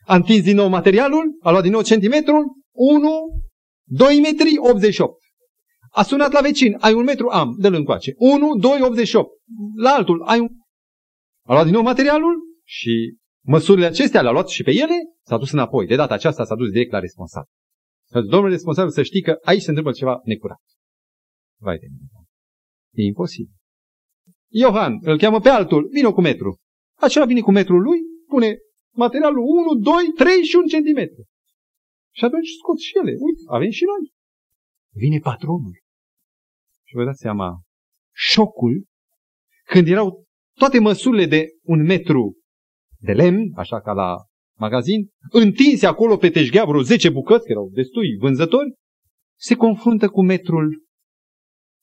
a întins din nou materialul, a luat din nou centimetrul, 1, 2 metri 88. A sunat la vecin, ai un metru, am, dă-l încoace. 1, 2, 88. La altul, ai un... A luat din nou materialul și măsurile acestea le-a luat și pe ele, s-a dus înapoi. De data aceasta s-a dus direct la responsabil. S-a zis, domnule responsabil, să știi că aici se întâmplă ceva necurat. Vai de mine. E imposibil. Iohan, îl cheamă pe altul, vine cu metru. Acela vine cu metrul lui, pune materialul 1, 2, 3 și 1 centimetru. Și atunci scot și ele. Uite, avem și noi. Vine patronul. Și vă dați seama, șocul, când erau toate măsurile de un metru de lemn, așa ca la magazin, întinse acolo pe teșghea vreo 10 bucăți, că erau destui vânzători, se confruntă cu metrul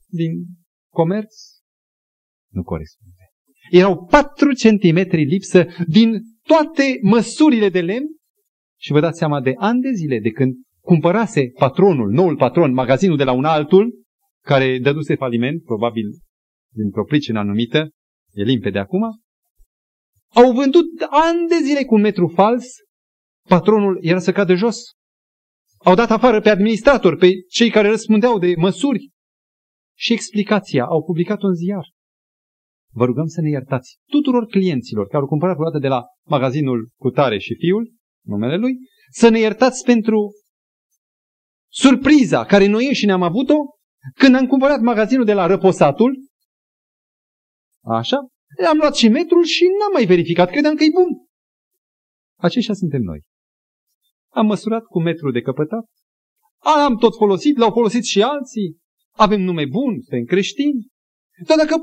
din comerț, nu corespunde. Erau 4 centimetri lipsă din toate măsurile de lemn și vă dați seama de ani de zile de când cumpărase patronul, noul patron, magazinul de la un altul, care dăduse faliment, probabil dintr-o pricină anumită, e limpede acum, au vândut ani de zile cu un metru fals, patronul era să cadă jos. Au dat afară pe administrator, pe cei care răspundeau de măsuri. Și explicația au publicat un ziar. Vă rugăm să ne iertați tuturor clienților care au cumpărat vreodată de la magazinul cu tare și fiul, numele Lui, să ne iertați pentru surpriza care noi înșine am avut-o când am cumpărat magazinul de la Răposatul. Așa? Am luat și metrul și n-am mai verificat, credeam că e bun. Aceștia suntem noi. Am măsurat cu metrul de căpătat, am tot folosit, l-au folosit și alții, avem nume bun, suntem creștini. Dar dacă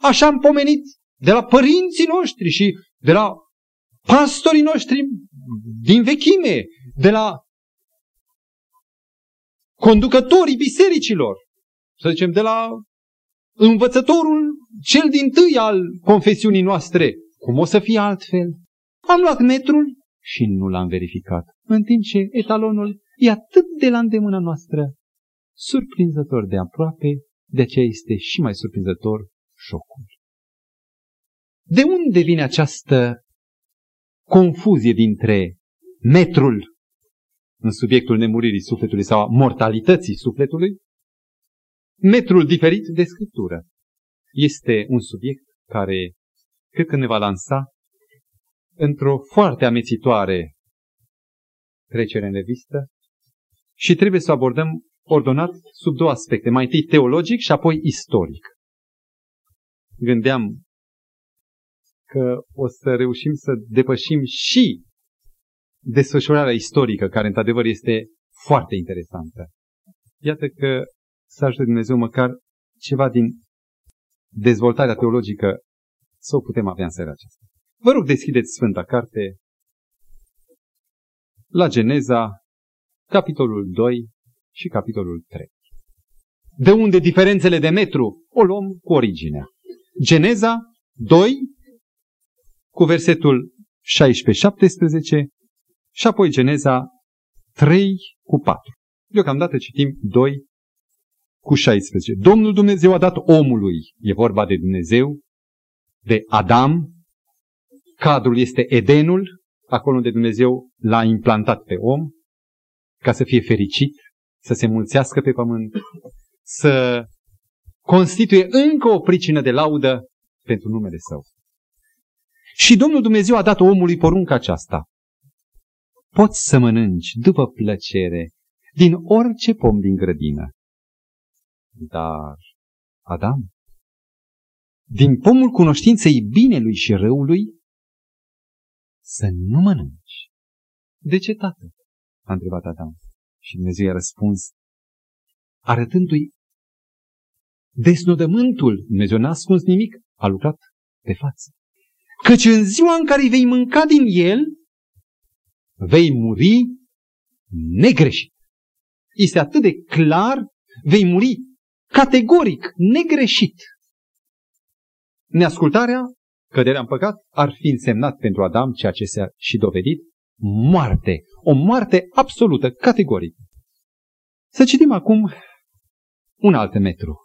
așa am pomenit de la părinții noștri și de la pastorii noștri din vechime, de la conducătorii bisericilor, să zicem, de la învățătorul cel din tâi al confesiunii noastre. Cum o să fie altfel? Am luat metrul și nu l-am verificat, în timp ce etalonul e atât de la îndemâna noastră, surprinzător de aproape, de aceea este și mai surprinzător șocul. De unde vine această confuzie dintre metrul în subiectul nemuririi sufletului sau a mortalității sufletului? Metrul diferit de Scriptură este un subiect care cred că ne va lansa într-o foarte amețitoare trecere în revistă și trebuie să o abordăm ordonat sub două aspecte. Mai întâi teologic și apoi istoric. Gândeam că o să reușim să depășim și desfășurarea istorică, care într-adevăr este foarte interesantă. Iată că să ajute Dumnezeu măcar ceva din dezvoltarea teologică să o putem avea în seara aceasta. Vă rog, deschideți Sfânta Carte la Geneza, capitolul 2 și capitolul 3. De unde diferențele de metru? O luăm cu originea. Geneza 2 cu versetul 16-17 și apoi Geneza 3 cu 4. Deocamdată citim 2 cu 16. Domnul Dumnezeu a dat omului, e vorba de Dumnezeu, de Adam, cadrul este Edenul, acolo unde Dumnezeu l-a implantat pe om, ca să fie fericit, să se mulțească pe pământ, să constituie încă o pricină de laudă pentru numele Său. Și Domnul Dumnezeu a dat omului porunca aceasta. Poți să mănânci după plăcere din orice pom din grădină. Dar, Adam, din pomul cunoștinței binelui și răului, să nu mănânci. De ce, tată? A întrebat Adam. Și Dumnezeu i-a răspuns, arătându-i desnodământul. Dumnezeu n-a ascuns nimic, a lucrat pe față. Căci în ziua în care vei mânca din el, vei muri negreșit. Este atât de clar, vei muri categoric, negreșit. Neascultarea, căderea în păcat, ar fi însemnat pentru Adam, ceea ce s-a și dovedit, moarte. O moarte absolută, categorică. Să citim acum un alt metru.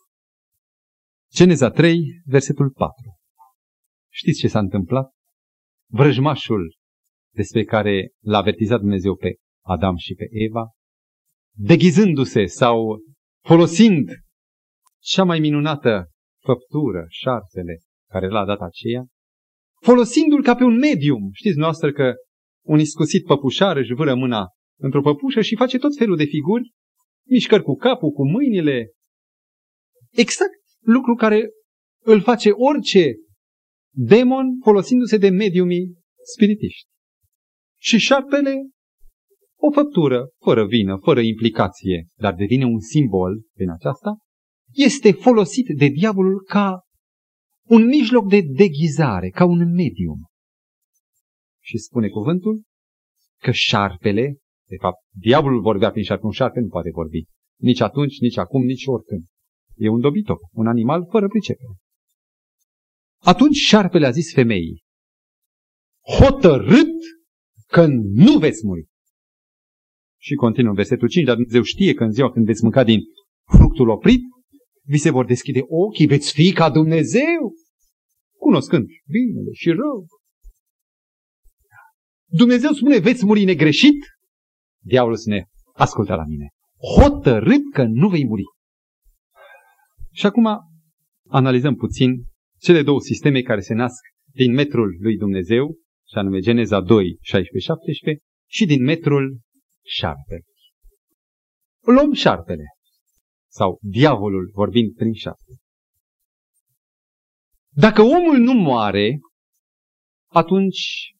Geneza 3, versetul 4. Știți ce s-a întâmplat? Vrăjmașul despre care l-a avertizat Dumnezeu pe Adam și pe Eva, deghizându-se sau folosind cea mai minunată făptură, șarpele, care l-a dat aceea, folosindu-l ca pe un medium. Știți noastră că un iscusit păpușar își vâră mâna într-o păpușă și face tot felul de figuri, mișcări cu capul, cu mâinile. Exact lucru care îl face orice demon folosindu-se de mediumii spiritiști. Și șarpele, o făptură, fără vină, fără implicație, dar devine un simbol prin aceasta, este folosit de diavolul ca un mijloc de deghizare, ca un medium. Și spune cuvântul că șarpele, de fapt, diavolul vorbea prin șarpe, un șarpe nu poate vorbi. Nici atunci, nici acum, nici oricând. E un dobitoc, un animal fără pricepere. Atunci șarpele a zis femeii, hotărât că nu veți muri. Și continuă versetul 5, dar Dumnezeu știe că în ziua când veți mânca din fructul oprit, vi se vor deschide ochii, veți fi ca Dumnezeu, cunoscând binele și rău. Dumnezeu spune, veți muri negreșit? Diavolul spune, ascultă la mine, hotărât că nu vei muri. Și acum analizăm puțin cele două sisteme care se nasc din metrul lui Dumnezeu, și anume Geneza 2, 16-17, și din metrul șarpelui. Luăm șarpele sau diavolul vorbind prin șapte. Dacă omul nu moare, atunci,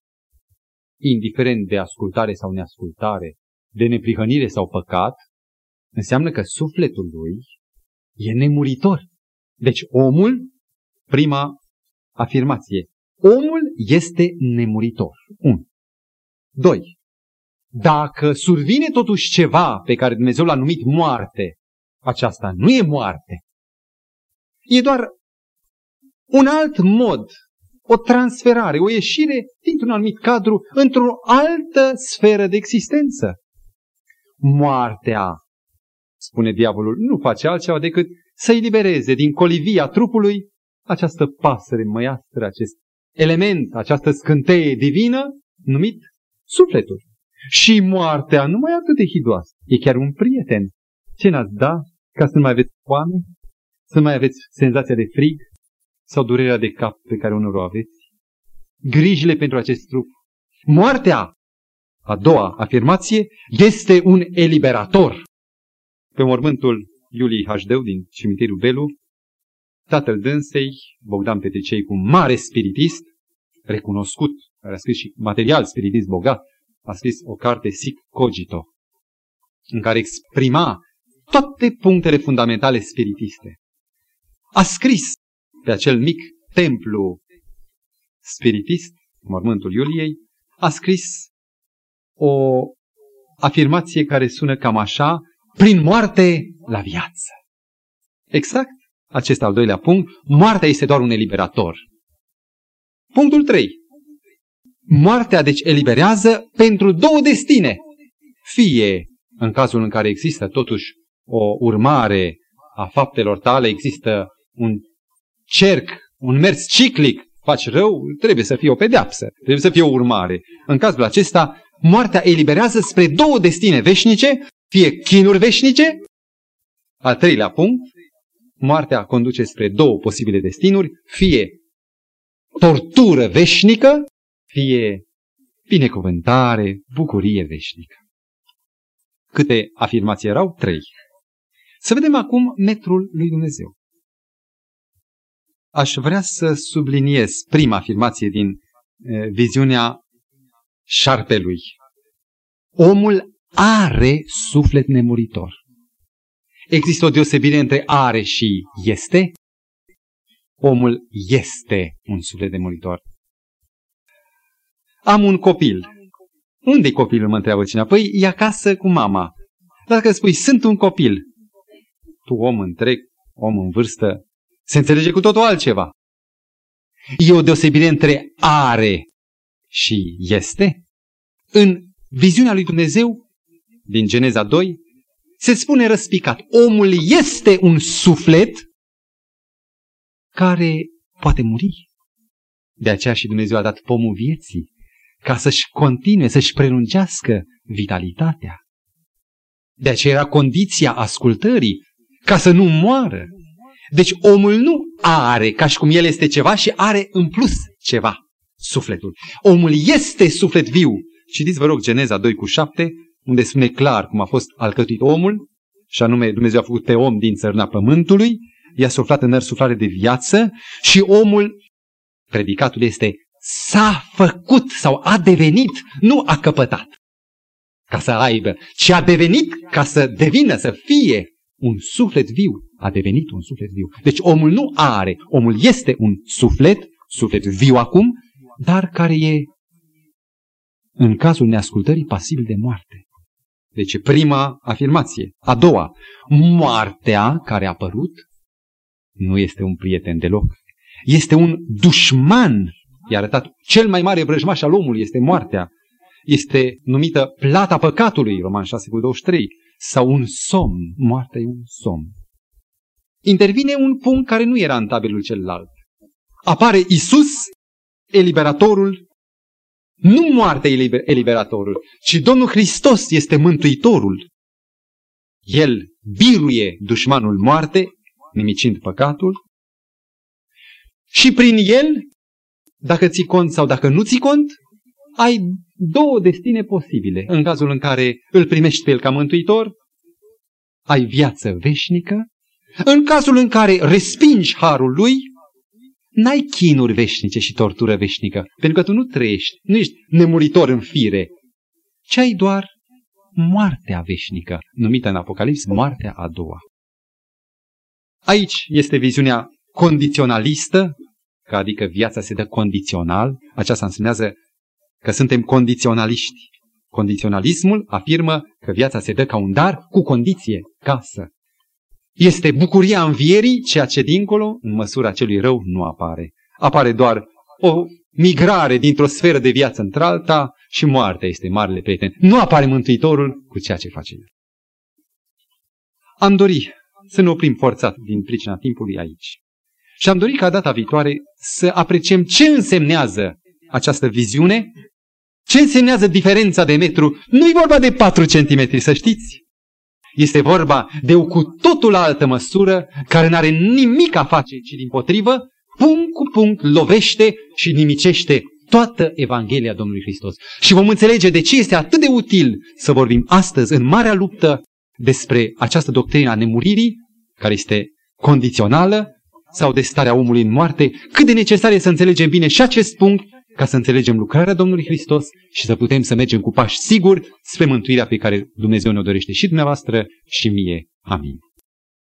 indiferent de ascultare sau neascultare, de neprihănire sau păcat, înseamnă că sufletul lui e nemuritor. Deci omul, prima afirmație, omul este nemuritor. 1. 2. Dacă survine totuși ceva pe care Dumnezeu l-a numit moarte, aceasta nu e moarte. E doar un alt mod, o transferare, o ieșire dintr-un anumit cadru într-o altă sferă de existență. Moartea, spune diavolul, nu face altceva decât să elibereze din colivia trupului această pasăre măiastră, acest element, această scânteie divină, numit sufletul. Și moartea nu mai e atât de hidoasă. E chiar un prieten. Ce n-ați da ca să nu mai aveți foame? Să nu mai aveți senzația de frig? Sau durerea de cap pe care unul o aveți? Grijile pentru acest trup. Moartea, a doua afirmație, este un eliberator. Pe mormântul Iuliei Hașdeu din cimitirul Belu, tatăl dânsei, Bogdan Petricei, cu mare spiritist, recunoscut, care a scris și material spiritist bogat, a scris o carte Sic Cogito, în care exprima toate punctele fundamentale spiritiste. A scris pe acel mic templu spiritist, mormântul Iuliei, a scris o afirmație care sună cam așa, prin moarte la viață. Exact acest al doilea punct, moartea este doar un eliberator. Punctul 3. Moartea deci eliberează pentru două destine. Fie în cazul în care există totuși o urmare a faptelor tale, există un cerc, un mers ciclic, faci rău, trebuie să fie o pedeapsă, trebuie să fie o urmare. În cazul acesta, moartea eliberează spre două destine veșnice, fie chinuri veșnice, al treilea punct, moartea conduce spre două posibile destinuri, fie tortură veșnică, fie binecuvântare, bucurie veșnică. Câte afirmații erau? Trei. Să vedem acum metrul lui Dumnezeu. Aș vrea să subliniez prima afirmație din e, viziunea șarpelui. Omul are suflet nemuritor. Există o deosebire între are și este? Omul este un suflet nemuritor. Am un copil. Unde-i copilul, mă întreabă cineva? Păi e acasă cu mama. Dacă spui, sunt un copil, tu om întreg, om în vârstă, se înțelege cu totul altceva. E o deosebire între are și este? În viziunea lui Dumnezeu, din Geneza 2, se spune răspicat, omul este un suflet care poate muri. De aceea și Dumnezeu a dat pomul vieții, ca să-și continue, să-și prelungească vitalitatea. De aceea era condiția ascultării, ca să nu moară. Deci omul nu are ca și cum el este ceva și are în plus ceva, sufletul. Omul este suflet viu. Citiți, vă rog, Geneza 2 cu 7, unde spune clar cum a fost alcătuit omul, și anume Dumnezeu a făcut pe om din țărna pământului, i-a suflat în suflare de viață și omul, predicatul este, s-a făcut sau a devenit, nu a căpătat ca să aibă, ci a devenit ca să devină, să fie un suflet viu. A devenit un suflet viu. Deci omul nu are, omul este un suflet, suflet viu acum, dar care e, în cazul neascultării, pasibil de moarte. Deci prima afirmație. A doua, moartea care a apărut nu este un prieten deloc. Este un dușman. I-a arătat cel mai mare vrăjmaș al omului este moartea. Este numită plata păcatului, Roman 6 cu 23, sau un somn. Moartea e un somn. Intervine un punct care nu era în tabelul celălalt. Apare Isus, eliberatorul nu moartea e eliberatorul, ci Domnul Hristos este mântuitorul. El biruie dușmanul moarte, nimicind păcatul, și prin el, dacă ții cont sau dacă nu ții cont, ai două destine posibile. În cazul în care îl primești pe el ca mântuitor, ai viață veșnică. În cazul în care respingi harul lui, N-ai chinuri veșnice și tortură veșnică, pentru că tu nu trăiești, nu ești nemuritor în fire, ci ai doar moartea veșnică, numită în Apocalips moartea a doua. Aici este viziunea condiționalistă, că adică viața se dă condițional, aceasta înseamnă că suntem condiționaliști. Condiționalismul afirmă că viața se dă ca un dar cu condiție, casă, este bucuria învierii, ceea ce dincolo, în măsura celui rău, nu apare. Apare doar o migrare dintr-o sferă de viață într-alta și moartea este marele prieten. Nu apare Mântuitorul cu ceea ce face El. Am dori să ne oprim forțat din pricina timpului aici. Și am dorit ca data viitoare să apreciem ce însemnează această viziune, ce însemnează diferența de metru. Nu e vorba de 4 cm, să știți. Este vorba de o cu totul altă măsură care nu are nimic a face, ci din potrivă, punct cu punct lovește și nimicește toată Evanghelia Domnului Hristos. Și vom înțelege de ce este atât de util să vorbim astăzi în marea luptă despre această doctrină a nemuririi, care este condițională, sau de starea omului în moarte, cât de necesar e să înțelegem bine și acest punct ca să înțelegem lucrarea Domnului Hristos și să putem să mergem cu pași siguri spre mântuirea pe care Dumnezeu ne-o dorește și dumneavoastră și mie. Amin.